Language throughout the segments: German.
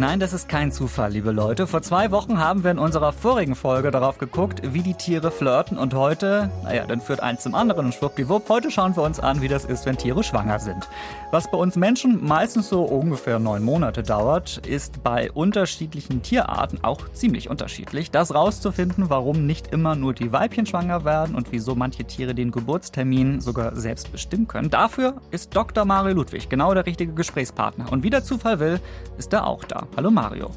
Nein, das ist kein Zufall, liebe Leute. Vor zwei Wochen haben wir in unserer vorigen Folge darauf geguckt, wie die Tiere flirten. Und heute, naja, dann führt eins zum anderen und schwuppdiwupp. Heute schauen wir uns an, wie das ist, wenn Tiere schwanger sind. Was bei uns Menschen meistens so ungefähr neun Monate dauert, ist bei unterschiedlichen Tierarten auch ziemlich unterschiedlich. Das rauszufinden, warum nicht immer nur die Weibchen schwanger werden und wieso manche Tiere den Geburtstermin sogar selbst bestimmen können. Dafür ist Dr. Mario Ludwig genau der richtige Gesprächspartner. Und wie der Zufall will, ist er auch da. Hallo Mario.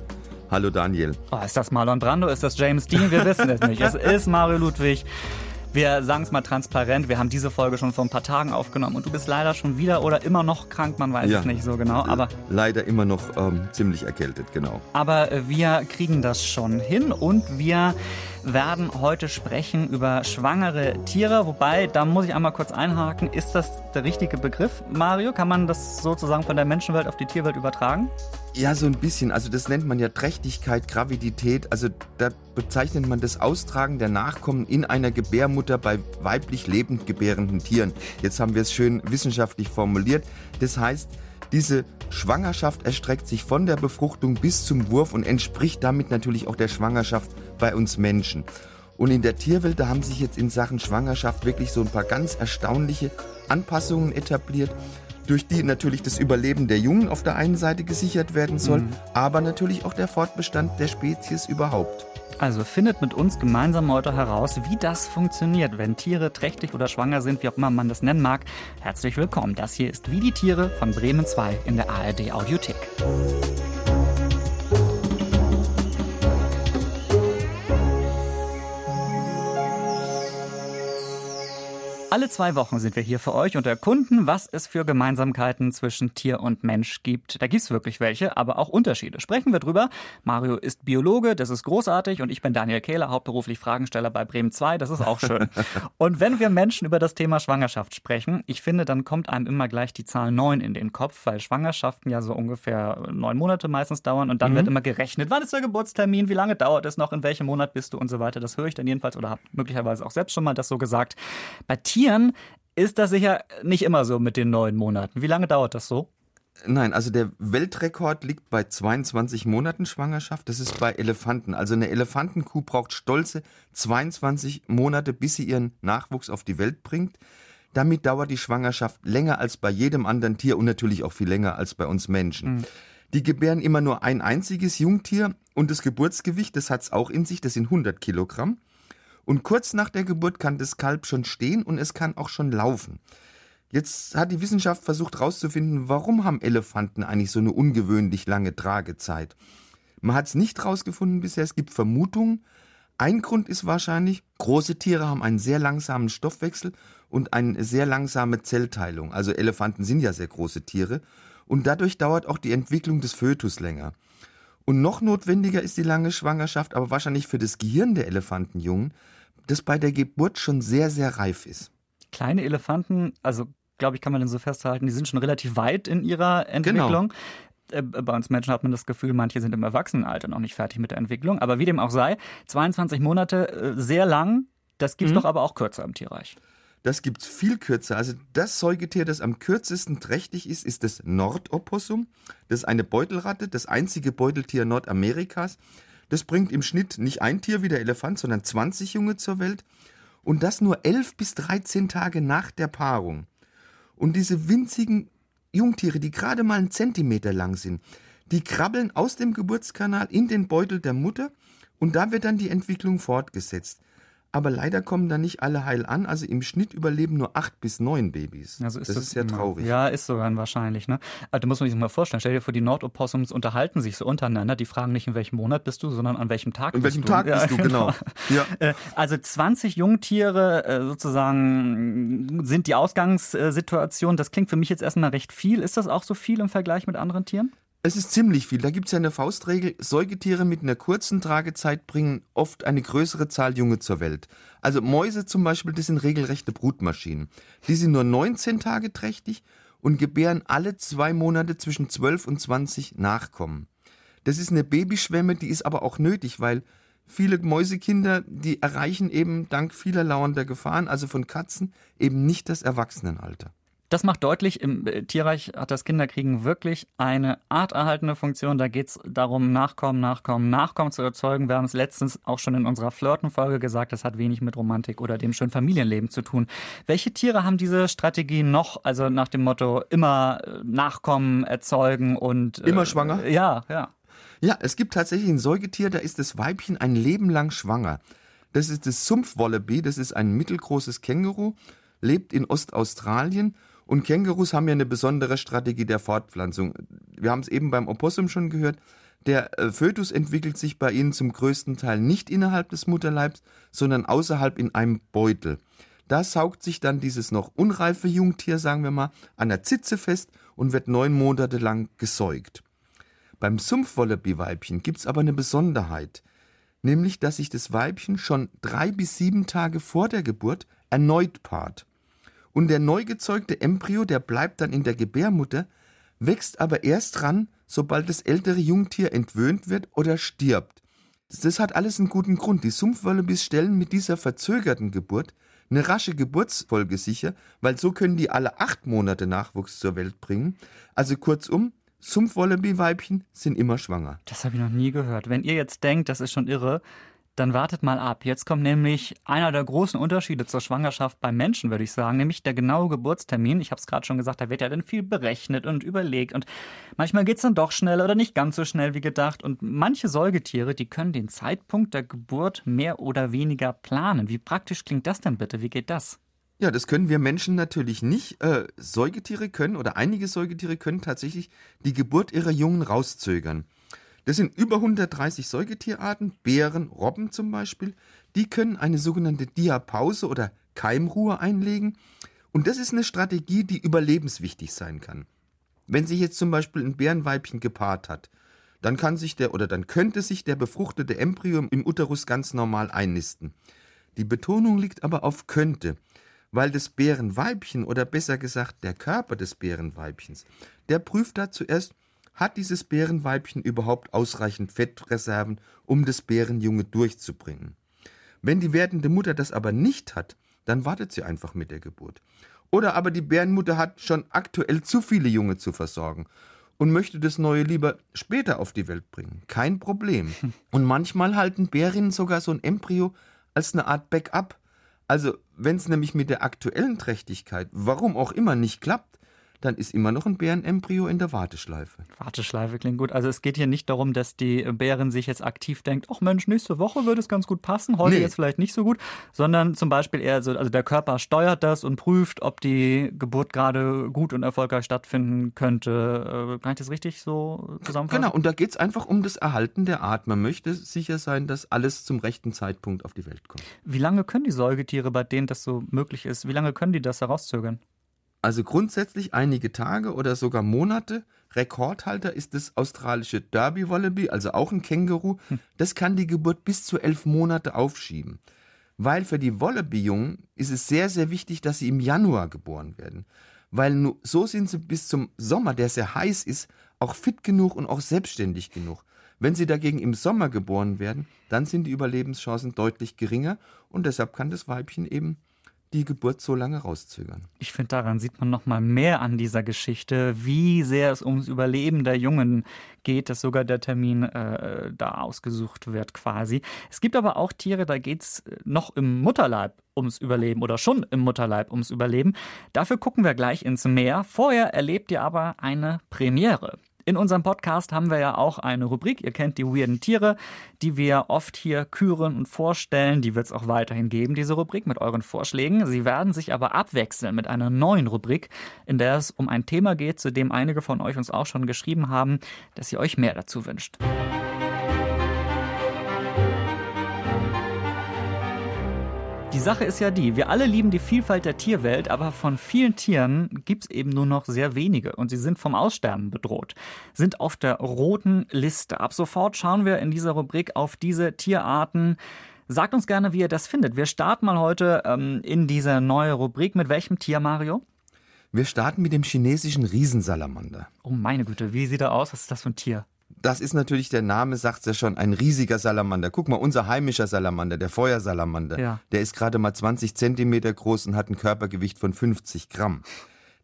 Hallo Daniel. Oh, ist das Marlon Brando? Ist das James Dean? Wir wissen es nicht. Es ist Mario Ludwig. Wir sagen es mal transparent, wir haben diese Folge schon vor ein paar Tagen aufgenommen und du bist leider schon wieder oder immer noch krank, man weiß ja, es nicht so genau. Aber leider immer noch ähm, ziemlich erkältet, genau. Aber äh, wir kriegen das schon hin und wir werden heute sprechen über schwangere Tiere. Wobei, da muss ich einmal kurz einhaken, ist das der richtige Begriff, Mario? Kann man das sozusagen von der Menschenwelt auf die Tierwelt übertragen? Ja, so ein bisschen. Also das nennt man ja Trächtigkeit, Gravidität. Also da bezeichnet man das Austragen der Nachkommen in einer Gebärmutter bei weiblich lebend gebärenden Tieren. Jetzt haben wir es schön wissenschaftlich formuliert. Das heißt, diese Schwangerschaft erstreckt sich von der Befruchtung bis zum Wurf und entspricht damit natürlich auch der Schwangerschaft bei uns Menschen. Und in der Tierwelt, da haben sich jetzt in Sachen Schwangerschaft wirklich so ein paar ganz erstaunliche Anpassungen etabliert durch die natürlich das Überleben der Jungen auf der einen Seite gesichert werden soll, mhm. aber natürlich auch der Fortbestand der Spezies überhaupt. Also findet mit uns gemeinsam heute heraus, wie das funktioniert, wenn Tiere trächtig oder schwanger sind, wie auch immer man das nennen mag. Herzlich willkommen. Das hier ist Wie die Tiere von Bremen 2 in der ARD Audiothek. Alle zwei Wochen sind wir hier für euch und erkunden, was es für Gemeinsamkeiten zwischen Tier und Mensch gibt. Da gibt es wirklich welche, aber auch Unterschiede. Sprechen wir drüber. Mario ist Biologe, das ist großartig und ich bin Daniel Kehler, hauptberuflich Fragensteller bei Bremen 2, das ist auch schön. und wenn wir Menschen über das Thema Schwangerschaft sprechen, ich finde, dann kommt einem immer gleich die Zahl 9 in den Kopf, weil Schwangerschaften ja so ungefähr neun Monate meistens dauern und dann mhm. wird immer gerechnet, wann ist der Geburtstermin, wie lange dauert es noch, in welchem Monat bist du und so weiter. Das höre ich dann jedenfalls oder habe möglicherweise auch selbst schon mal das so gesagt. Bei Tieren Tieren ist das sicher nicht immer so mit den neun Monaten. Wie lange dauert das so? Nein, also der Weltrekord liegt bei 22 Monaten Schwangerschaft. Das ist bei Elefanten. Also eine Elefantenkuh braucht stolze 22 Monate, bis sie ihren Nachwuchs auf die Welt bringt. Damit dauert die Schwangerschaft länger als bei jedem anderen Tier und natürlich auch viel länger als bei uns Menschen. Mhm. Die gebären immer nur ein einziges Jungtier und das Geburtsgewicht, das hat es auch in sich, das sind 100 Kilogramm. Und kurz nach der Geburt kann das Kalb schon stehen und es kann auch schon laufen. Jetzt hat die Wissenschaft versucht herauszufinden, warum haben Elefanten eigentlich so eine ungewöhnlich lange Tragezeit. Man hat es nicht herausgefunden bisher, es gibt Vermutungen. Ein Grund ist wahrscheinlich, große Tiere haben einen sehr langsamen Stoffwechsel und eine sehr langsame Zellteilung. Also Elefanten sind ja sehr große Tiere und dadurch dauert auch die Entwicklung des Fötus länger. Und noch notwendiger ist die lange Schwangerschaft, aber wahrscheinlich für das Gehirn der Elefantenjungen, das bei der Geburt schon sehr, sehr reif ist. Kleine Elefanten, also glaube ich, kann man dann so festhalten, die sind schon relativ weit in ihrer Entwicklung. Genau. Bei uns Menschen hat man das Gefühl, manche sind im Erwachsenenalter noch nicht fertig mit der Entwicklung. Aber wie dem auch sei, 22 Monate, äh, sehr lang. Das gibt es mhm. doch aber auch kürzer im Tierreich. Das gibt es viel kürzer. Also das Säugetier, das am kürzesten trächtig ist, ist das Nordopossum. Das ist eine Beutelratte, das einzige Beuteltier Nordamerikas. Das bringt im Schnitt nicht ein Tier wie der Elefant, sondern 20 Junge zur Welt. Und das nur 11 bis 13 Tage nach der Paarung. Und diese winzigen Jungtiere, die gerade mal einen Zentimeter lang sind, die krabbeln aus dem Geburtskanal in den Beutel der Mutter und da wird dann die Entwicklung fortgesetzt aber leider kommen da nicht alle heil an. Also im Schnitt überleben nur acht bis neun Babys. Also ist das, das ist sehr traurig. Ja, ist sogar wahrscheinlich. Ne? Also, da muss man sich mal vorstellen. Stell dir vor, die Nordopossums unterhalten sich so untereinander. Die fragen nicht, in welchem Monat bist du, sondern an welchem Tag in bist du. An welchem Tag bist du, genau. Ja. Äh, also 20 Jungtiere äh, sozusagen sind die Ausgangssituation. Das klingt für mich jetzt erstmal recht viel. Ist das auch so viel im Vergleich mit anderen Tieren? Es ist ziemlich viel. Da gibt es ja eine Faustregel. Säugetiere mit einer kurzen Tragezeit bringen oft eine größere Zahl Junge zur Welt. Also Mäuse zum Beispiel, das sind regelrechte Brutmaschinen. Die sind nur 19 Tage trächtig und gebären alle zwei Monate zwischen 12 und 20 Nachkommen. Das ist eine Babyschwemme, die ist aber auch nötig, weil viele Mäusekinder, die erreichen eben dank vieler lauernder Gefahren, also von Katzen, eben nicht das Erwachsenenalter. Das macht deutlich, im äh, Tierreich hat das Kinderkriegen wirklich eine arterhaltende Funktion. Da geht es darum, Nachkommen, Nachkommen, Nachkommen zu erzeugen. Wir haben es letztens auch schon in unserer Flirtenfolge gesagt, das hat wenig mit Romantik oder dem schönen Familienleben zu tun. Welche Tiere haben diese Strategie noch? Also nach dem Motto, immer äh, Nachkommen erzeugen und. Äh, immer schwanger? Ja, ja. Ja, es gibt tatsächlich ein Säugetier, da ist das Weibchen ein Leben lang schwanger. Das ist das Sumpfwallaby, das ist ein mittelgroßes Känguru, lebt in Ostaustralien und Kängurus haben ja eine besondere Strategie der Fortpflanzung. Wir haben es eben beim Opossum schon gehört. Der äh, Fötus entwickelt sich bei ihnen zum größten Teil nicht innerhalb des Mutterleibs, sondern außerhalb in einem Beutel. Da saugt sich dann dieses noch unreife Jungtier, sagen wir mal, an der Zitze fest und wird neun Monate lang gesäugt. Beim Sumpfwallaby-Weibchen gibt es aber eine Besonderheit nämlich dass sich das Weibchen schon drei bis sieben Tage vor der Geburt erneut paart. Und der neu gezeugte Embryo, der bleibt dann in der Gebärmutter, wächst aber erst ran, sobald das ältere Jungtier entwöhnt wird oder stirbt. Das hat alles einen guten Grund. Die Sumpfwallabys stellen mit dieser verzögerten Geburt eine rasche Geburtsfolge sicher, weil so können die alle acht Monate Nachwuchs zur Welt bringen. Also kurzum, Sumpfwallaby-Weibchen sind immer schwanger. Das habe ich noch nie gehört. Wenn ihr jetzt denkt, das ist schon irre, dann wartet mal ab. Jetzt kommt nämlich einer der großen Unterschiede zur Schwangerschaft beim Menschen, würde ich sagen, nämlich der genaue Geburtstermin. Ich habe es gerade schon gesagt, da wird ja dann viel berechnet und überlegt und manchmal geht es dann doch schneller oder nicht ganz so schnell wie gedacht. Und manche Säugetiere, die können den Zeitpunkt der Geburt mehr oder weniger planen. Wie praktisch klingt das denn bitte? Wie geht das? Ja, das können wir Menschen natürlich nicht. Äh, Säugetiere können oder einige Säugetiere können tatsächlich die Geburt ihrer Jungen rauszögern. Das sind über 130 Säugetierarten, Bären, Robben zum Beispiel. Die können eine sogenannte Diapause oder Keimruhe einlegen. Und das ist eine Strategie, die überlebenswichtig sein kann. Wenn sich jetzt zum Beispiel ein Bärenweibchen gepaart hat, dann kann sich der oder dann könnte sich der befruchtete Embryo im Uterus ganz normal einnisten. Die Betonung liegt aber auf könnte weil das Bärenweibchen oder besser gesagt der Körper des Bärenweibchens, der prüft da zuerst, hat dieses Bärenweibchen überhaupt ausreichend Fettreserven, um das Bärenjunge durchzubringen. Wenn die werdende Mutter das aber nicht hat, dann wartet sie einfach mit der Geburt. Oder aber die Bärenmutter hat schon aktuell zu viele Junge zu versorgen und möchte das Neue lieber später auf die Welt bringen. Kein Problem. Und manchmal halten Bärinnen sogar so ein Embryo als eine Art Backup also, wenn es nämlich mit der aktuellen Trächtigkeit, warum auch immer, nicht klappt, dann ist immer noch ein Bärenembryo in der Warteschleife. Warteschleife klingt gut. Also es geht hier nicht darum, dass die Bärin sich jetzt aktiv denkt, ach Mensch, nächste Woche würde es ganz gut passen, heute nee. jetzt vielleicht nicht so gut, sondern zum Beispiel eher so, also der Körper steuert das und prüft, ob die Geburt gerade gut und erfolgreich stattfinden könnte. Äh, kann ich das richtig so zusammenfassen? Genau, und da geht es einfach um das Erhalten der Art. Man möchte sicher sein, dass alles zum rechten Zeitpunkt auf die Welt kommt. Wie lange können die Säugetiere, bei denen das so möglich ist, wie lange können die das herauszögern? Also grundsätzlich einige Tage oder sogar Monate. Rekordhalter ist das australische Derby Wallaby, also auch ein Känguru. Hm. Das kann die Geburt bis zu elf Monate aufschieben. Weil für die Wallaby-Jungen ist es sehr, sehr wichtig, dass sie im Januar geboren werden. Weil nur, so sind sie bis zum Sommer, der sehr heiß ist, auch fit genug und auch selbstständig genug. Wenn sie dagegen im Sommer geboren werden, dann sind die Überlebenschancen deutlich geringer und deshalb kann das Weibchen eben die Geburt so lange rauszögern. Ich finde, daran sieht man noch mal mehr an dieser Geschichte, wie sehr es ums Überleben der Jungen geht, dass sogar der Termin äh, da ausgesucht wird quasi. Es gibt aber auch Tiere, da geht es noch im Mutterleib ums Überleben oder schon im Mutterleib ums Überleben. Dafür gucken wir gleich ins Meer. Vorher erlebt ihr aber eine Premiere. In unserem Podcast haben wir ja auch eine Rubrik, ihr kennt die weirden Tiere, die wir oft hier küren und vorstellen. Die wird es auch weiterhin geben, diese Rubrik mit euren Vorschlägen. Sie werden sich aber abwechseln mit einer neuen Rubrik, in der es um ein Thema geht, zu dem einige von euch uns auch schon geschrieben haben, dass ihr euch mehr dazu wünscht. Sache ist ja die, wir alle lieben die Vielfalt der Tierwelt, aber von vielen Tieren gibt es eben nur noch sehr wenige und sie sind vom Aussterben bedroht, sind auf der roten Liste. Ab sofort schauen wir in dieser Rubrik auf diese Tierarten. Sagt uns gerne, wie ihr das findet. Wir starten mal heute ähm, in diese neue Rubrik. Mit welchem Tier, Mario? Wir starten mit dem chinesischen Riesensalamander. Oh meine Güte, wie sieht er aus? Was ist das für ein Tier? Das ist natürlich, der Name sagt es ja schon, ein riesiger Salamander. Guck mal, unser heimischer Salamander, der Feuersalamander, ja. der ist gerade mal 20 Zentimeter groß und hat ein Körpergewicht von 50 Gramm.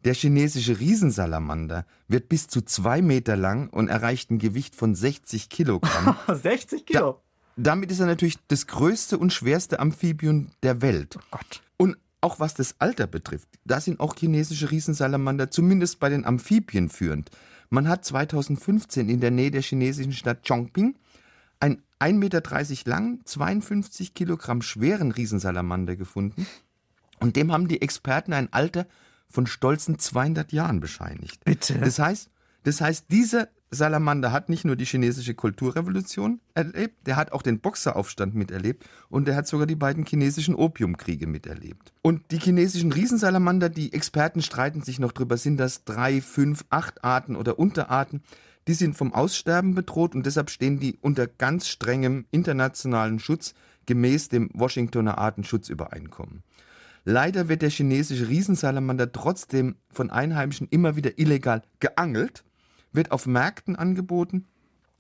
Der chinesische Riesensalamander wird bis zu zwei Meter lang und erreicht ein Gewicht von 60 Kilogramm. 60 Kilo? Da, damit ist er natürlich das größte und schwerste Amphibium der Welt. Oh Gott. Und auch was das Alter betrifft, da sind auch chinesische Riesensalamander zumindest bei den Amphibien führend. Man hat 2015 in der Nähe der chinesischen Stadt Chongqing einen 1,30 Meter lang, 52 Kilogramm schweren Riesensalamander gefunden. Und dem haben die Experten ein Alter von stolzen 200 Jahren bescheinigt. Bitte. Das heißt, das heißt, dieser Salamander hat nicht nur die chinesische Kulturrevolution erlebt, der hat auch den Boxeraufstand miterlebt und der hat sogar die beiden chinesischen Opiumkriege miterlebt. Und die chinesischen Riesensalamander, die Experten streiten sich noch drüber, sind das drei, fünf, acht Arten oder Unterarten. Die sind vom Aussterben bedroht und deshalb stehen die unter ganz strengem internationalen Schutz gemäß dem Washingtoner Artenschutzübereinkommen. Leider wird der chinesische Riesensalamander trotzdem von Einheimischen immer wieder illegal geangelt, wird auf Märkten angeboten,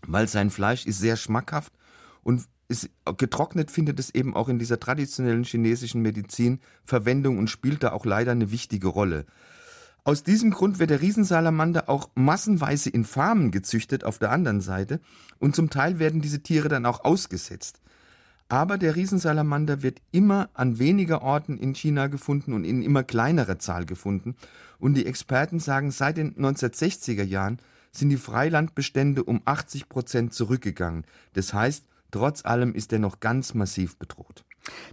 weil sein Fleisch ist sehr schmackhaft und ist getrocknet findet es eben auch in dieser traditionellen chinesischen Medizin Verwendung und spielt da auch leider eine wichtige Rolle. Aus diesem Grund wird der Riesensalamander auch massenweise in Farmen gezüchtet auf der anderen Seite und zum Teil werden diese Tiere dann auch ausgesetzt. Aber der Riesensalamander wird immer an weniger Orten in China gefunden und in immer kleinerer Zahl gefunden. Und die Experten sagen, seit den 1960er Jahren sind die Freilandbestände um 80 Prozent zurückgegangen. Das heißt, trotz allem ist er noch ganz massiv bedroht.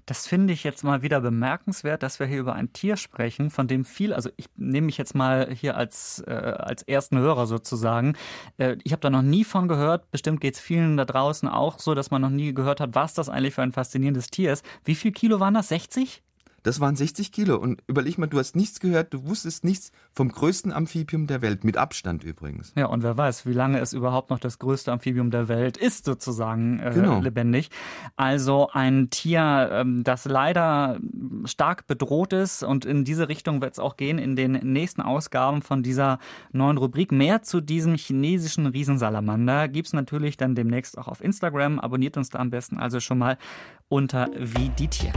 Das finde ich jetzt mal wieder bemerkenswert, dass wir hier über ein Tier sprechen, von dem viel, also ich nehme mich jetzt mal hier als, äh, als ersten Hörer sozusagen. Äh, ich habe da noch nie von gehört. Bestimmt geht es vielen da draußen auch so, dass man noch nie gehört hat, was das eigentlich für ein faszinierendes Tier ist. Wie viel Kilo waren das? 60? Das waren 60 Kilo. Und überleg mal, du hast nichts gehört, du wusstest nichts vom größten Amphibium der Welt, mit Abstand übrigens. Ja, und wer weiß, wie lange es überhaupt noch das größte Amphibium der Welt ist, sozusagen äh, genau. lebendig. Also ein Tier, ähm, das leider stark bedroht ist. Und in diese Richtung wird es auch gehen in den nächsten Ausgaben von dieser neuen Rubrik. Mehr zu diesem chinesischen Riesensalamander gibt es natürlich dann demnächst auch auf Instagram. Abonniert uns da am besten also schon mal unter Wie die Tiere.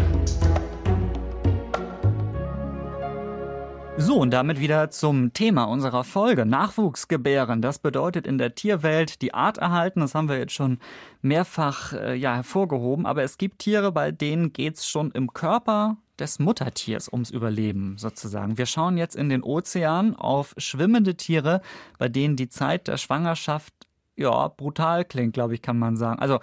So, und damit wieder zum Thema unserer Folge. Nachwuchsgebären. Das bedeutet in der Tierwelt die Art erhalten. Das haben wir jetzt schon mehrfach äh, ja, hervorgehoben. Aber es gibt Tiere, bei denen geht es schon im Körper des Muttertiers ums Überleben sozusagen. Wir schauen jetzt in den Ozean auf schwimmende Tiere, bei denen die Zeit der Schwangerschaft ja brutal klingt, glaube ich, kann man sagen. Also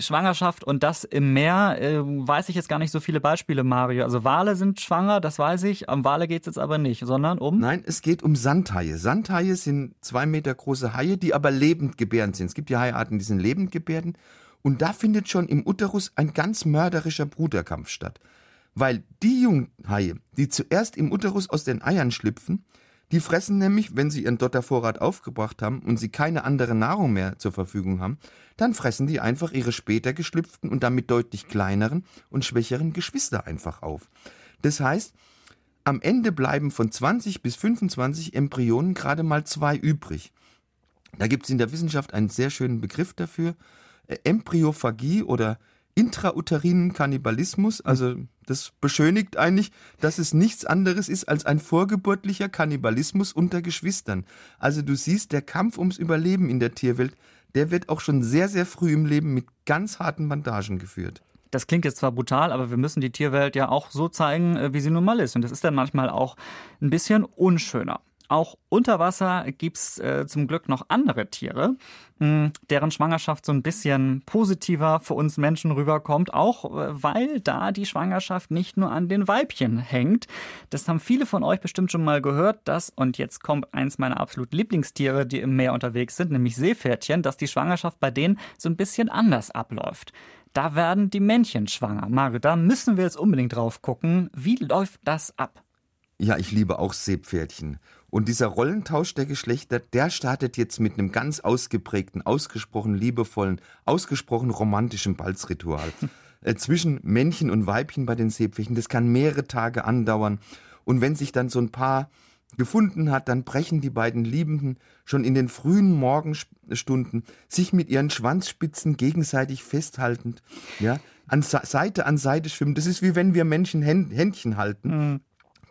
Schwangerschaft und das im Meer, äh, weiß ich jetzt gar nicht so viele Beispiele, Mario. Also Wale sind schwanger, das weiß ich. Um Wale geht es jetzt aber nicht, sondern um. Nein, es geht um Sandhaie. Sandhaie sind zwei Meter große Haie, die aber lebend gebärend sind. Es gibt ja Haiarten, die sind lebend gebärden. Und da findet schon im Uterus ein ganz mörderischer Bruderkampf statt. Weil die Junghaie, die zuerst im Uterus aus den Eiern schlüpfen, die fressen nämlich, wenn sie ihren Dottervorrat aufgebracht haben und sie keine andere Nahrung mehr zur Verfügung haben, dann fressen die einfach ihre später geschlüpften und damit deutlich kleineren und schwächeren Geschwister einfach auf. Das heißt, am Ende bleiben von 20 bis 25 Embryonen gerade mal zwei übrig. Da gibt es in der Wissenschaft einen sehr schönen Begriff dafür, äh, Embryophagie oder intrauterinen Kannibalismus. Also das beschönigt eigentlich, dass es nichts anderes ist als ein vorgeburtlicher Kannibalismus unter Geschwistern. Also du siehst, der Kampf ums Überleben in der Tierwelt, der wird auch schon sehr, sehr früh im Leben mit ganz harten Bandagen geführt. Das klingt jetzt zwar brutal, aber wir müssen die Tierwelt ja auch so zeigen, äh, wie sie nun mal ist. Und das ist dann manchmal auch ein bisschen unschöner. Auch unter Wasser gibt's äh, zum Glück noch andere Tiere, mh, hm, deren Schwangerschaft so ein bisschen positiver für uns Menschen rüberkommt, auch äh, weil da die Schwangerschaft nicht nur an den Weibchen hängt. Das haben viele von euch bestimmt schon mal gehört, dass, und jetzt kommt eins meiner absolut Lieblingstiere, die im Meer unterwegs sind, nämlich Seepferdchen, dass die Schwangerschaft bei denen so ein bisschen anders abläuft. Da werden die Männchen schwanger. Mario, da müssen wir jetzt unbedingt drauf gucken. Wie läuft das ab? Ja, ich liebe auch Seepferdchen. Und dieser Rollentausch der Geschlechter, der startet jetzt mit einem ganz ausgeprägten, ausgesprochen liebevollen, ausgesprochen romantischen Balzritual. äh, zwischen Männchen und Weibchen bei den Seepferdchen. Das kann mehrere Tage andauern. Und wenn sich dann so ein Paar gefunden hat, dann brechen die beiden Liebenden schon in den frühen Morgenstunden sich mit ihren Schwanzspitzen gegenseitig festhaltend, ja, an Seite an Seite schwimmen. Das ist wie wenn wir Menschen Händchen halten. Mhm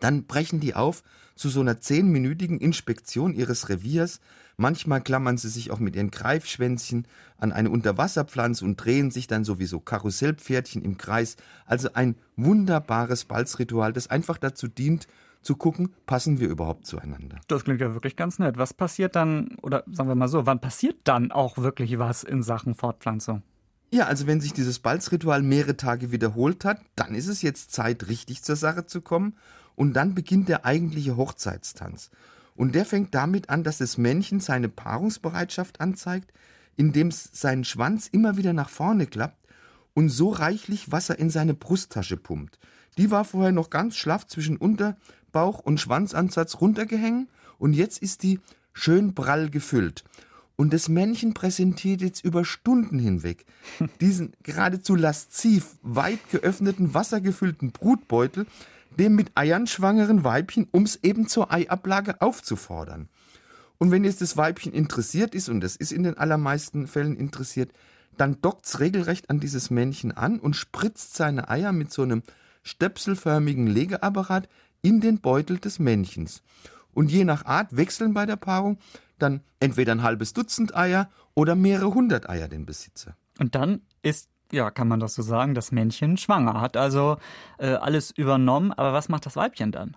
Dann brechen die auf zu so einer zehnminütigen Inspektion ihres Reviers. Manchmal klammern sie sich auch mit ihren Greifschwänzchen an eine Unterwasserpflanze und drehen sich dann sowieso Karussellpferdchen im Kreis. Also ein wunderbares Balzritual, das einfach dazu dient, zu gucken, passen wir überhaupt zueinander. Das klingt ja wirklich ganz nett. Was passiert dann, oder sagen wir mal so, wann passiert dann auch wirklich was in Sachen Fortpflanzung? Ja, also wenn sich dieses Balzritual mehrere Tage wiederholt hat, dann ist es jetzt Zeit, richtig zur Sache zu kommen. Und dann beginnt der eigentliche Hochzeitstanz. Und der fängt damit an, dass das Männchen seine Paarungsbereitschaft anzeigt, indem es seinen Schwanz immer wieder nach vorne klappt und so reichlich Wasser in seine Brusttasche pumpt. Die war vorher noch ganz schlaff zwischen Unterbauch und Schwanzansatz runtergehängt und jetzt ist die schön prall gefüllt. Und das Männchen präsentiert jetzt über Stunden hinweg diesen geradezu lasziv weit geöffneten, wassergefüllten Brutbeutel dem mit Eiern schwangeren Weibchen, um es eben zur Eiablage aufzufordern. Und wenn jetzt das Weibchen interessiert ist, und das ist in den allermeisten Fällen interessiert, dann dockt es regelrecht an dieses Männchen an und spritzt seine Eier mit so einem stöpselförmigen Legeapparat in den Beutel des Männchens. Und je nach Art wechseln bei der Paarung dann entweder ein halbes Dutzend Eier oder mehrere hundert Eier den Besitzer. Und dann ist, ja, kann man das so sagen, das Männchen schwanger, hat also äh, alles übernommen. Aber was macht das Weibchen dann?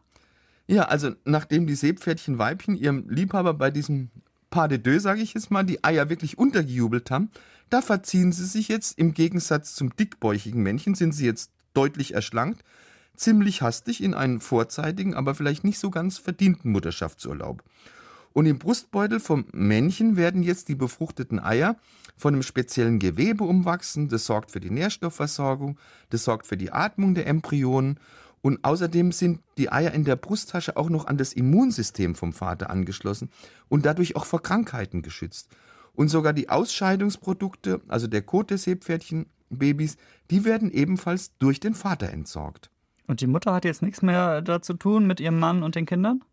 Ja, also nachdem die Seepferdchen Weibchen ihrem Liebhaber bei diesem Pas de deux, sage ich jetzt mal, die Eier wirklich untergejubelt haben, da verziehen sie sich jetzt, im Gegensatz zum dickbäuchigen Männchen, sind sie jetzt deutlich erschlankt, ziemlich hastig in einen vorzeitigen, aber vielleicht nicht so ganz verdienten Mutterschaftsurlaub. Und im Brustbeutel vom Männchen werden jetzt die befruchteten Eier von einem speziellen Gewebe umwachsen. Das sorgt für die Nährstoffversorgung, das sorgt für die Atmung der Embryonen. Und außerdem sind die Eier in der Brusttasche auch noch an das Immunsystem vom Vater angeschlossen und dadurch auch vor Krankheiten geschützt. Und sogar die Ausscheidungsprodukte, also der Kot des Seepferdchenbabys, die werden ebenfalls durch den Vater entsorgt. Und die Mutter hat jetzt nichts mehr dazu tun mit ihrem Mann und den Kindern?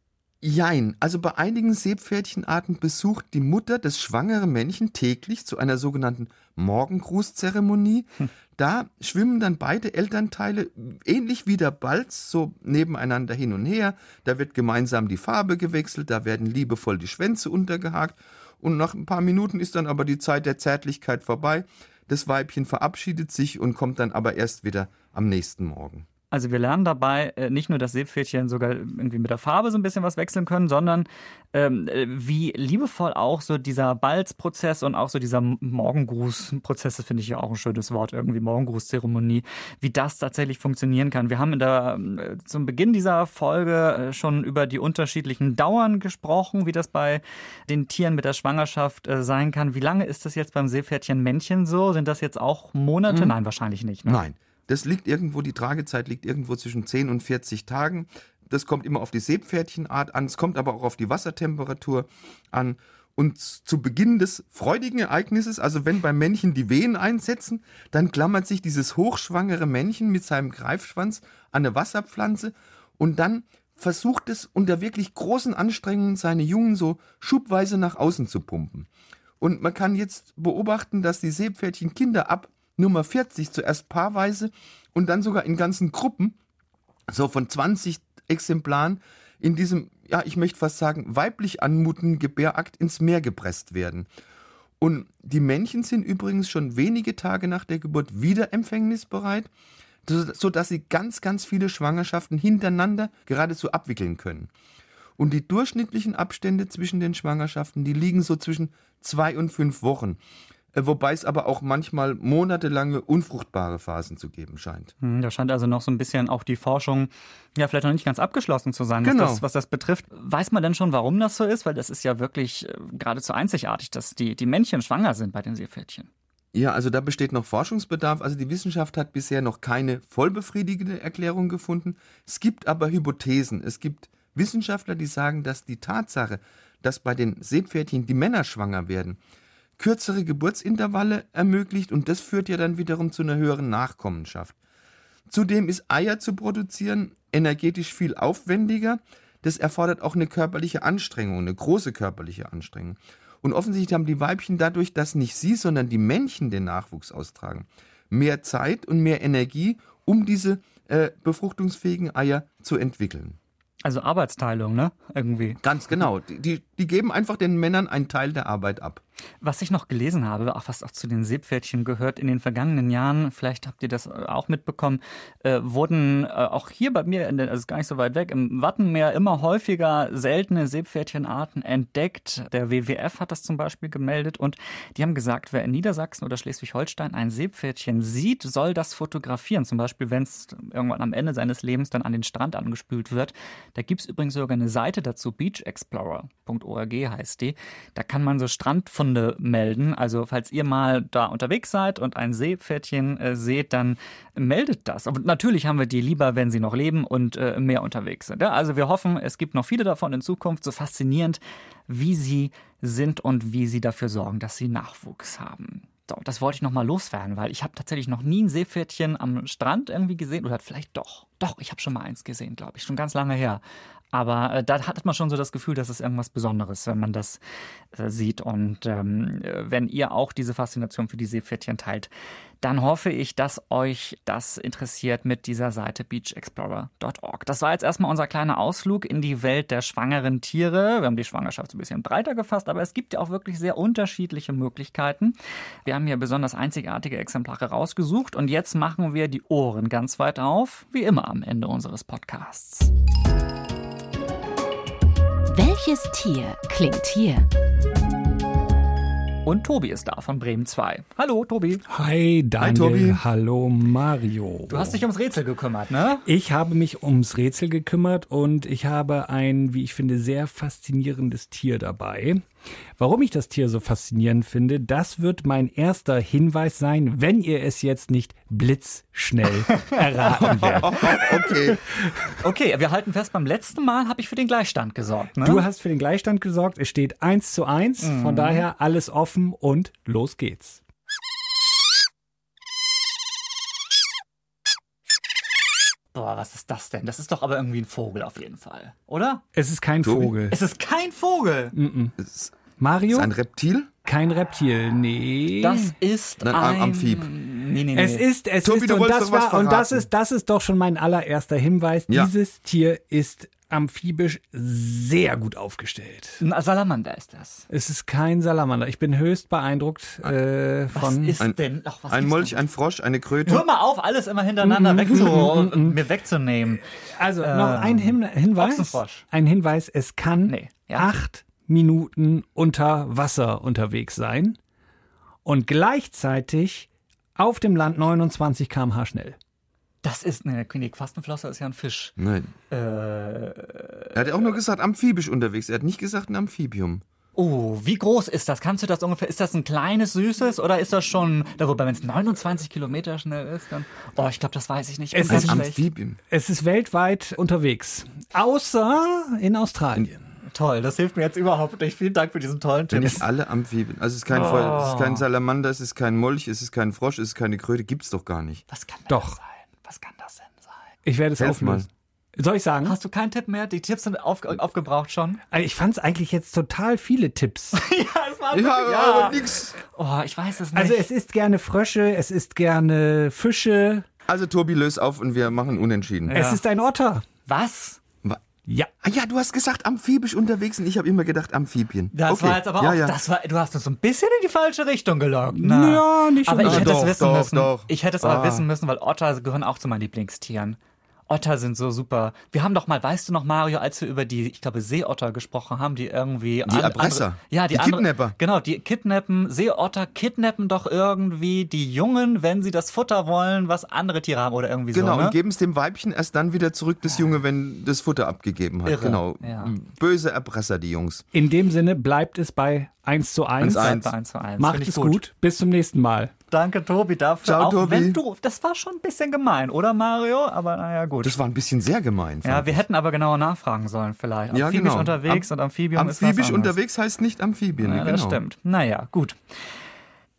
Jein, also bei einigen Seepferdchenarten besucht die Mutter das schwangere Männchen täglich zu einer sogenannten Morgengrußzeremonie. Hm. Da schwimmen dann beide Elternteile ähnlich wie der Balz so nebeneinander hin und her. Da wird gemeinsam die Farbe gewechselt, da werden liebevoll die Schwänze untergehakt und nach ein paar Minuten ist dann aber die Zeit der Zärtlichkeit vorbei. Das Weibchen verabschiedet sich und kommt dann aber erst wieder am nächsten Morgen. Also wir lernen dabei äh, nicht nur, dass Seepferdchen sogar irgendwie mit der Farbe so ein bisschen was wechseln können, sondern ähm, äh, wie liebevoll auch so dieser Balzprozess und auch so dieser Morgengrußprozess, das finde ich ja auch ein schönes Wort, irgendwie Morgengrußzeremonie, wie das tatsächlich funktionieren kann. Wir haben in der, äh, zum Beginn dieser Folge äh, schon über die unterschiedlichen Dauern gesprochen, wie das bei den Tieren mit der Schwangerschaft äh, sein kann. Wie lange ist das jetzt beim Seepferdchen Männchen so? Sind das jetzt auch Monate? Hm. Nein, wahrscheinlich nicht. Ne? Nein. Das liegt irgendwo, die Tragezeit liegt irgendwo zwischen 10 und 40 Tagen. Das kommt immer auf die Seepferdchenart an, es kommt aber auch auf die Wassertemperatur an. Und zu Beginn des freudigen Ereignisses, also wenn beim Männchen die Wehen einsetzen, dann klammert sich dieses hochschwangere Männchen mit seinem Greifschwanz an eine Wasserpflanze und dann versucht es unter wirklich großen Anstrengungen seine Jungen so schubweise nach außen zu pumpen. Und man kann jetzt beobachten, dass die Seepferdchen Kinder ab Nummer 40 zuerst paarweise und dann sogar in ganzen Gruppen, so von 20 Exemplaren, in diesem, ja, ich möchte fast sagen, weiblich anmutenden Gebärakt ins Meer gepresst werden. Und die Männchen sind übrigens schon wenige Tage nach der Geburt wieder empfängnisbereit, sodass sie ganz, ganz viele Schwangerschaften hintereinander geradezu abwickeln können. Und die durchschnittlichen Abstände zwischen den Schwangerschaften, die liegen so zwischen zwei und fünf Wochen. Äh, wobei es aber auch manchmal monatelange unfruchtbare Phasen zu geben scheint. Hm, da scheint also noch so ein bisschen auch die Forschung ja vielleicht noch nicht ganz abgeschlossen zu sein, genau. was, das, was das betrifft. Weiß man denn schon, warum das so ist? Weil das ist ja wirklich äh, geradezu einzigartig, dass die, die Männchen schwanger sind bei den Seepferdchen. Ja, also da besteht noch Forschungsbedarf. Also die Wissenschaft hat bisher noch keine vollbefriedigende Erklärung gefunden. Es gibt aber Hypothesen. Es gibt Wissenschaftler, die sagen, dass die Tatsache, dass bei den Seepferdchen die Männer schwanger werden, kürzere Geburtsintervalle ermöglicht und das führt ja dann wiederum zu einer höheren Nachkommenschaft. Zudem ist Eier zu produzieren energetisch viel aufwendiger. Das erfordert auch eine körperliche Anstrengung, eine große körperliche Anstrengung. Und offensichtlich haben die Weibchen dadurch, dass nicht sie, sondern die Männchen den Nachwuchs austragen, mehr Zeit und mehr Energie, um diese äh, befruchtungsfähigen Eier zu entwickeln. Also Arbeitsteilung, ne? Irgendwie. Ganz genau. Die, die, die geben einfach den Männern einen Teil der Arbeit ab. Was ich noch gelesen habe, auch was auch zu den Seepferdchen gehört, in den vergangenen Jahren, vielleicht habt ihr das auch mitbekommen, äh, wurden äh, auch hier bei mir, der, also gar nicht so weit weg, im Wattenmeer immer häufiger seltene Seepferdchenarten entdeckt. Der WWF hat das zum Beispiel gemeldet und die haben gesagt, wer in Niedersachsen oder Schleswig-Holstein ein Seepferdchen sieht, soll das fotografieren. Zum Beispiel, wenn es irgendwann am Ende seines Lebens dann an den Strand angespült wird. Da gibt es übrigens sogar eine Seite dazu, beachexplorer.org heißt die. Da kann man so Strandfunde Funde melden. Also falls ihr mal da unterwegs seid und ein Seepferdchen äh, seht, dann meldet das. Aber natürlich haben wir die lieber, wenn sie noch leben und äh, mehr unterwegs sind. Ja, also wir hoffen, es gibt noch viele davon in Zukunft. So faszinierend, wie sie sind und wie sie dafür sorgen, dass sie Nachwuchs haben. So, das wollte ich nochmal loswerden, weil ich habe tatsächlich noch nie ein Seepferdchen am Strand irgendwie gesehen oder vielleicht doch. Doch, ich habe schon mal eins gesehen, glaube ich, schon ganz lange her. Aber äh, da hat man schon so das Gefühl, dass es irgendwas Besonderes, wenn man das äh, sieht. Und ähm, wenn ihr auch diese Faszination für die Seepferdchen teilt, dann hoffe ich, dass euch das interessiert mit dieser Seite beachexplorer.org. Das war jetzt erstmal unser kleiner Ausflug in die Welt der schwangeren Tiere. Wir haben die Schwangerschaft so ein bisschen breiter gefasst, aber es gibt ja auch wirklich sehr unterschiedliche Möglichkeiten. Wir haben hier besonders einzigartige Exemplare rausgesucht und jetzt machen wir die Ohren ganz weit auf, wie immer am Ende unseres Podcasts. Welches Tier klingt hier? Und Tobi ist da von Bremen 2. Hallo, Tobi. Hi, Daniel. Hi, Tobi. Hallo, Mario. Du hast dich ums Rätsel gekümmert, ne? Ich habe mich ums Rätsel gekümmert und ich habe ein, wie ich finde, sehr faszinierendes Tier dabei. Warum ich das Tier so faszinierend finde, das wird mein erster Hinweis sein, wenn ihr es jetzt nicht blitzschnell erraten werdet. okay. Okay, wir halten fest, beim letzten Mal habe ich für den Gleichstand gesorgt. Ne? Du hast für den Gleichstand gesorgt. Es steht 1 zu 1. Mhm. Von daher alles offen und los geht's. Boah, was ist das denn? Das ist doch aber irgendwie ein Vogel auf jeden Fall, oder? Es ist kein Vogel. Es ist kein Vogel. Mm -mm. Mario? Ist ein Reptil? Kein Reptil, nee. Das ist ein, ein Amphib. Nee, nee, nee. Es ist, es Tobi, ist, und das war, und das ist, das ist doch schon mein allererster Hinweis. Ja. Dieses Tier ist amphibisch sehr gut aufgestellt. Ein Salamander ist das. Es ist kein Salamander. Ich bin höchst beeindruckt äh, von. Was ist ein, denn? Ach, was ein Molch, ein Frosch, eine Kröte. Hör mal auf, alles immer hintereinander mm -hmm, mir wegzunehmen. Also äh, noch ein Hin Hinweis. Ein Hinweis: Es kann nee, ja. acht Minuten unter Wasser unterwegs sein und gleichzeitig auf dem Land 29 km/h schnell. Das ist, ne, König Fastenflosser ist ja ein Fisch. Nein. Äh, er hat ja auch nur gesagt amphibisch unterwegs. Er hat nicht gesagt ein Amphibium. Oh, wie groß ist das? Kannst du das ungefähr? Ist das ein kleines, süßes oder ist das schon, wobei wenn es 29 Kilometer schnell ist, dann. Oh, ich glaube, das weiß ich nicht. Es ist, Amphibium. es ist weltweit unterwegs. Außer in Australien. Toll, das hilft mir jetzt überhaupt nicht. Vielen Dank für diesen tollen Tipp. Nicht alle Amphibien. Also es ist kein, oh. es ist kein Salamander, es ist kein Molch, es ist kein Frosch, es ist keine Kröte. Gibt's doch gar nicht. Was kann das doch. sein? Was kann das denn sein? Ich werde es auflösen. Soll ich sagen? Hast du keinen Tipp mehr? Die Tipps sind auf, aufgebraucht schon. Also ich fand es eigentlich jetzt total viele Tipps. ja, es war ja, ja. aber nix. Oh, ich weiß es nicht. Also es ist gerne Frösche, es ist gerne Fische. Also Tobi, löst auf und wir machen unentschieden. Ja. Es ist ein Otter. Was? Ja. Ah ja, du hast gesagt amphibisch unterwegs und ich habe immer gedacht Amphibien. Das okay. war jetzt aber ja, auch, ja. das war, du hast uns so ein bisschen in die falsche Richtung gelockt. Na. Ja, nicht Aber ich hätte doch, es wissen doch, müssen. Doch. Ich hätte es ah. aber wissen müssen, weil Otter gehören auch zu meinen Lieblingstieren. Otter sind so super. Wir haben doch mal, weißt du noch, Mario, als wir über die, ich glaube, Seeotter gesprochen haben, die irgendwie. Die Erpresser. Andere, ja, die, die andere, Kidnapper. Genau, die kidnappen, Seeotter kidnappen doch irgendwie die Jungen, wenn sie das Futter wollen, was andere Tiere haben oder irgendwie genau, so. Genau, ne? und geben es dem Weibchen erst dann wieder zurück, das Junge, wenn das Futter abgegeben hat. Irre. Genau. Ja. Böse Erpresser, die Jungs. In dem Sinne bleibt es bei 1 zu 1. 1, 1. 1 zu 1. Macht es gut. gut. Bis zum nächsten Mal. Danke, Tobi, dafür. Ciao, auch Tobi. wenn du, das war schon ein bisschen gemein, oder Mario? Aber naja, gut. Das war ein bisschen sehr gemein. Ja, wir hätten aber genauer nachfragen sollen, vielleicht. Ja, Amphibisch genau. unterwegs Am und Amphibium Amphibisch ist anderes. unterwegs heißt nicht Amphibien. Ja, genau. das stimmt. Naja, gut.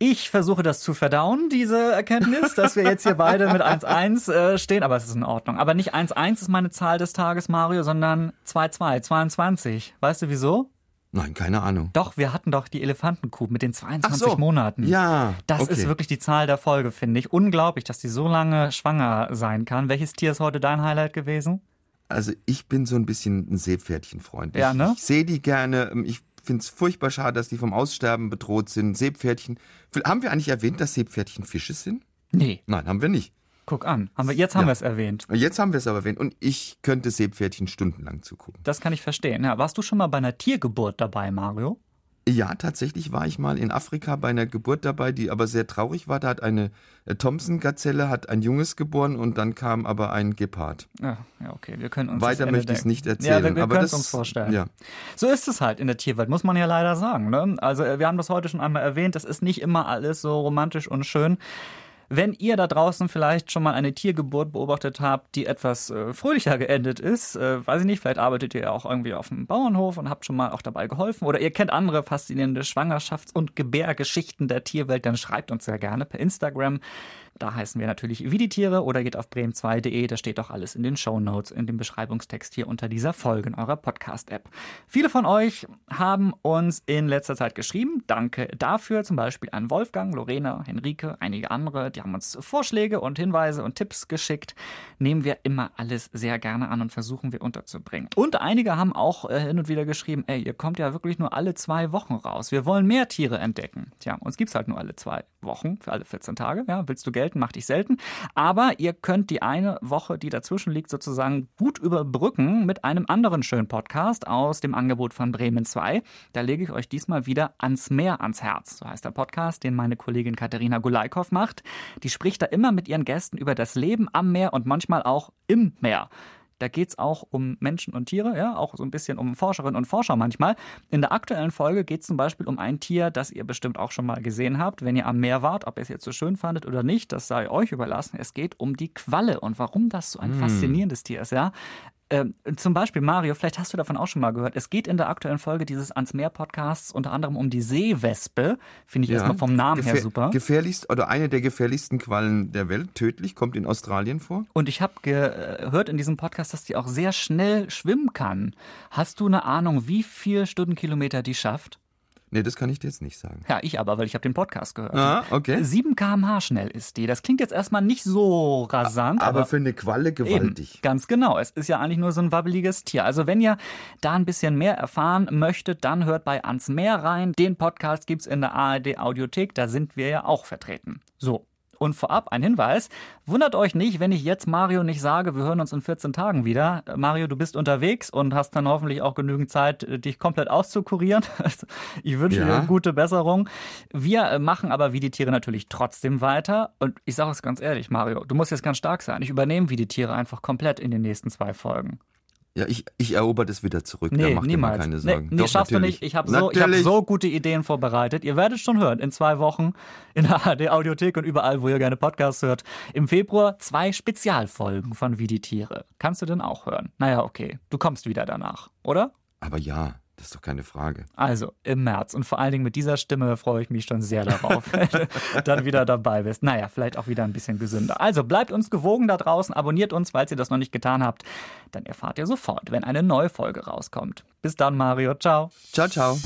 Ich versuche das zu verdauen, diese Erkenntnis, dass wir jetzt hier beide mit 1-1 äh, stehen, aber es ist in Ordnung. Aber nicht 1-1 ist meine Zahl des Tages, Mario, sondern 2-2, 22. Weißt du wieso? Nein, keine Ahnung. Doch, wir hatten doch die Elefantenkuh mit den 22 so. Monaten. Ja. Das okay. ist wirklich die Zahl der Folge, finde ich. Unglaublich, dass die so lange schwanger sein kann. Welches Tier ist heute dein Highlight gewesen? Also ich bin so ein bisschen ein Seepferdchenfreund. Ja, ne? Ich, ich sehe die gerne. Ähm, Ich finde es furchtbar schade, dass die vom Aussterben bedroht sind. Seepferdchen. Haben wir eigentlich erwähnt, dass Seepferdchen Fische sind? Nee, Nein, haben wir nicht. Guck an. Haben wir, jetzt haben Ja. wir es erwähnt. Jetzt haben wir es aber erwähnt. Und ich könnte Seepferdchen stundenlang zugucken. Das kann ich verstehen. Ja, warst du schon mal bei einer Tiergeburt dabei, Mario? Ja, tatsächlich war ich mal in Afrika bei einer Geburt dabei, die aber sehr traurig war. Da hat eine äh, Thompson-Gazelle hat ein Junges geboren und dann kam aber ein Gepard. Ja, ja okay, wir können uns Weiter das möchte ich es nicht Ja, erzählen. wir, wir aber können das es uns vorstellen. Ja. So ist es halt in der Tierwelt, muss man ja leider sagen. Ne? Also äh, wir haben das heute schon einmal erwähnt, es ist nicht immer alles so romantisch und schön. Wenn ihr da draußen vielleicht schon mal eine Tiergeburt beobachtet habt, die etwas äh, fröhlicher geendet ist, äh, weiß ich nicht, vielleicht arbeitet ihr ja auch irgendwie auf dem Bauernhof und habt schon mal auch dabei geholfen oder ihr kennt andere faszinierende Schwangerschafts- und Gebärgeschichten der Tierwelt, dann schreibt uns sehr gerne per Instagram. Da heißen wir natürlich wie die Tiere oder geht auf bremen2.de, da steht doch alles in den Shownotes, in dem Beschreibungstext hier unter dieser Folge in eurer Podcast-App. Viele von euch haben uns in letzter Zeit geschrieben. Danke dafür, zum Beispiel an Wolfgang, Lorena, Henrike, einige andere. Die haben uns Vorschläge und Hinweise und Tipps geschickt. Nehmen wir immer alles sehr gerne an und versuchen wir unterzubringen. Und einige haben auch äh, hin und wieder geschrieben, ey, ihr kommt ja wirklich nur alle zwei Wochen raus. Wir wollen mehr Tiere entdecken. Tja, uns gibt's halt nur alle zwei Wochen, für alle 14 Tage. Ja, willst du gelten, mach dich selten. Aber ihr könnt die eine Woche, die dazwischen liegt, sozusagen gut überbrücken mit einem anderen schönen Podcast aus dem Angebot von Bremen 2. Da lege ich euch diesmal wieder ans Meer ans Herz. So heißt der Podcast, den meine Kollegin Katharina Gulaikow macht. Die spricht da immer mit ihren Gästen über das Leben am Meer und manchmal auch im Meer. Da geht's auch um Menschen und Tiere, ja, auch so ein bisschen um Forscherinnen und Forscher manchmal. In der aktuellen Folge geht es zum Beispiel um ein Tier, das ihr bestimmt auch schon mal gesehen habt, wenn ihr am Meer wart. Ob ihr es jetzt so schön fandet oder nicht, das sei euch überlassen. Es geht um die Qualle und warum das so ein faszinierendes Tier ist, ja. Ähm, zum Beispiel, Mario, vielleicht hast du davon auch schon mal gehört. Es geht in der aktuellen Folge dieses Ans Meer Podcasts unter anderem um die Seewespe. Finde ich erstmal vom Namen her Gefähr- super. Gefährlichst oder eine der gefährlichsten Quallen der Welt, tödlich, kommt in Australien vor. Und ich habe gehört in diesem Podcast, dass die auch sehr schnell schwimmen kann. Hast du eine Ahnung, wie viel Stundenkilometer die schafft? Nee, das kann ich dir jetzt nicht sagen. Ja, ich aber, weil ich habe den Podcast gehört. Ah, okay. 7 km/h schnell ist die. Das klingt jetzt erstmal nicht so rasant, Aber, aber, für eine Qualle Eben, gewaltig. ganz genau. Es ist ja eigentlich nur so ein wabbeliges Tier. Also wenn ihr da ein bisschen mehr erfahren möchtet, dann hört bei Ans Meer rein. Den Podcast gibt's in der ARD Audiothek. Da sind wir ja auch vertreten. So. Und vorab ein Hinweis. Wundert euch nicht, wenn ich jetzt Mario nicht sage, wir hören uns in 14 Tagen wieder. Mario, du bist unterwegs und hast dann hoffentlich auch genügend Zeit, äh, dich komplett auszukurieren. Also, Ich wünsche Ja. dir gute Besserung. Wir machen aber wie die Tiere natürlich trotzdem weiter. Und ich sage es ganz ehrlich, Mario, du musst jetzt ganz stark sein. Ich übernehme wie die Tiere einfach komplett in den nächsten zwei Folgen. Ja, ich, ich erober das wieder zurück. da Nee, macht ihr niemals. mal keine Nee, Sorgen. nee, Doch, schaffst du natürlich. nicht. Ich habe so, ich hab so gute Ideen vorbereitet. Ihr werdet schon hören, in zwei Wochen in der ARD Audiothek und überall, wo ihr gerne Podcasts hört. Im Februar zwei Spezialfolgen von Wie die Tiere. Kannst du denn auch hören? Naja, okay. Du kommst wieder danach, oder? Aber ja, das ist doch keine Frage. Also im März. Und vor allen Dingen mit dieser Stimme freue ich mich schon sehr darauf, wenn du dann wieder dabei bist. Naja, vielleicht auch wieder ein bisschen gesünder. Also bleibt uns gewogen da draußen, abonniert uns, falls ihr das noch nicht getan habt. Dann erfahrt ihr sofort, wenn eine neue Folge rauskommt. Bis dann, Mario. Ciao. Ciao, ciao.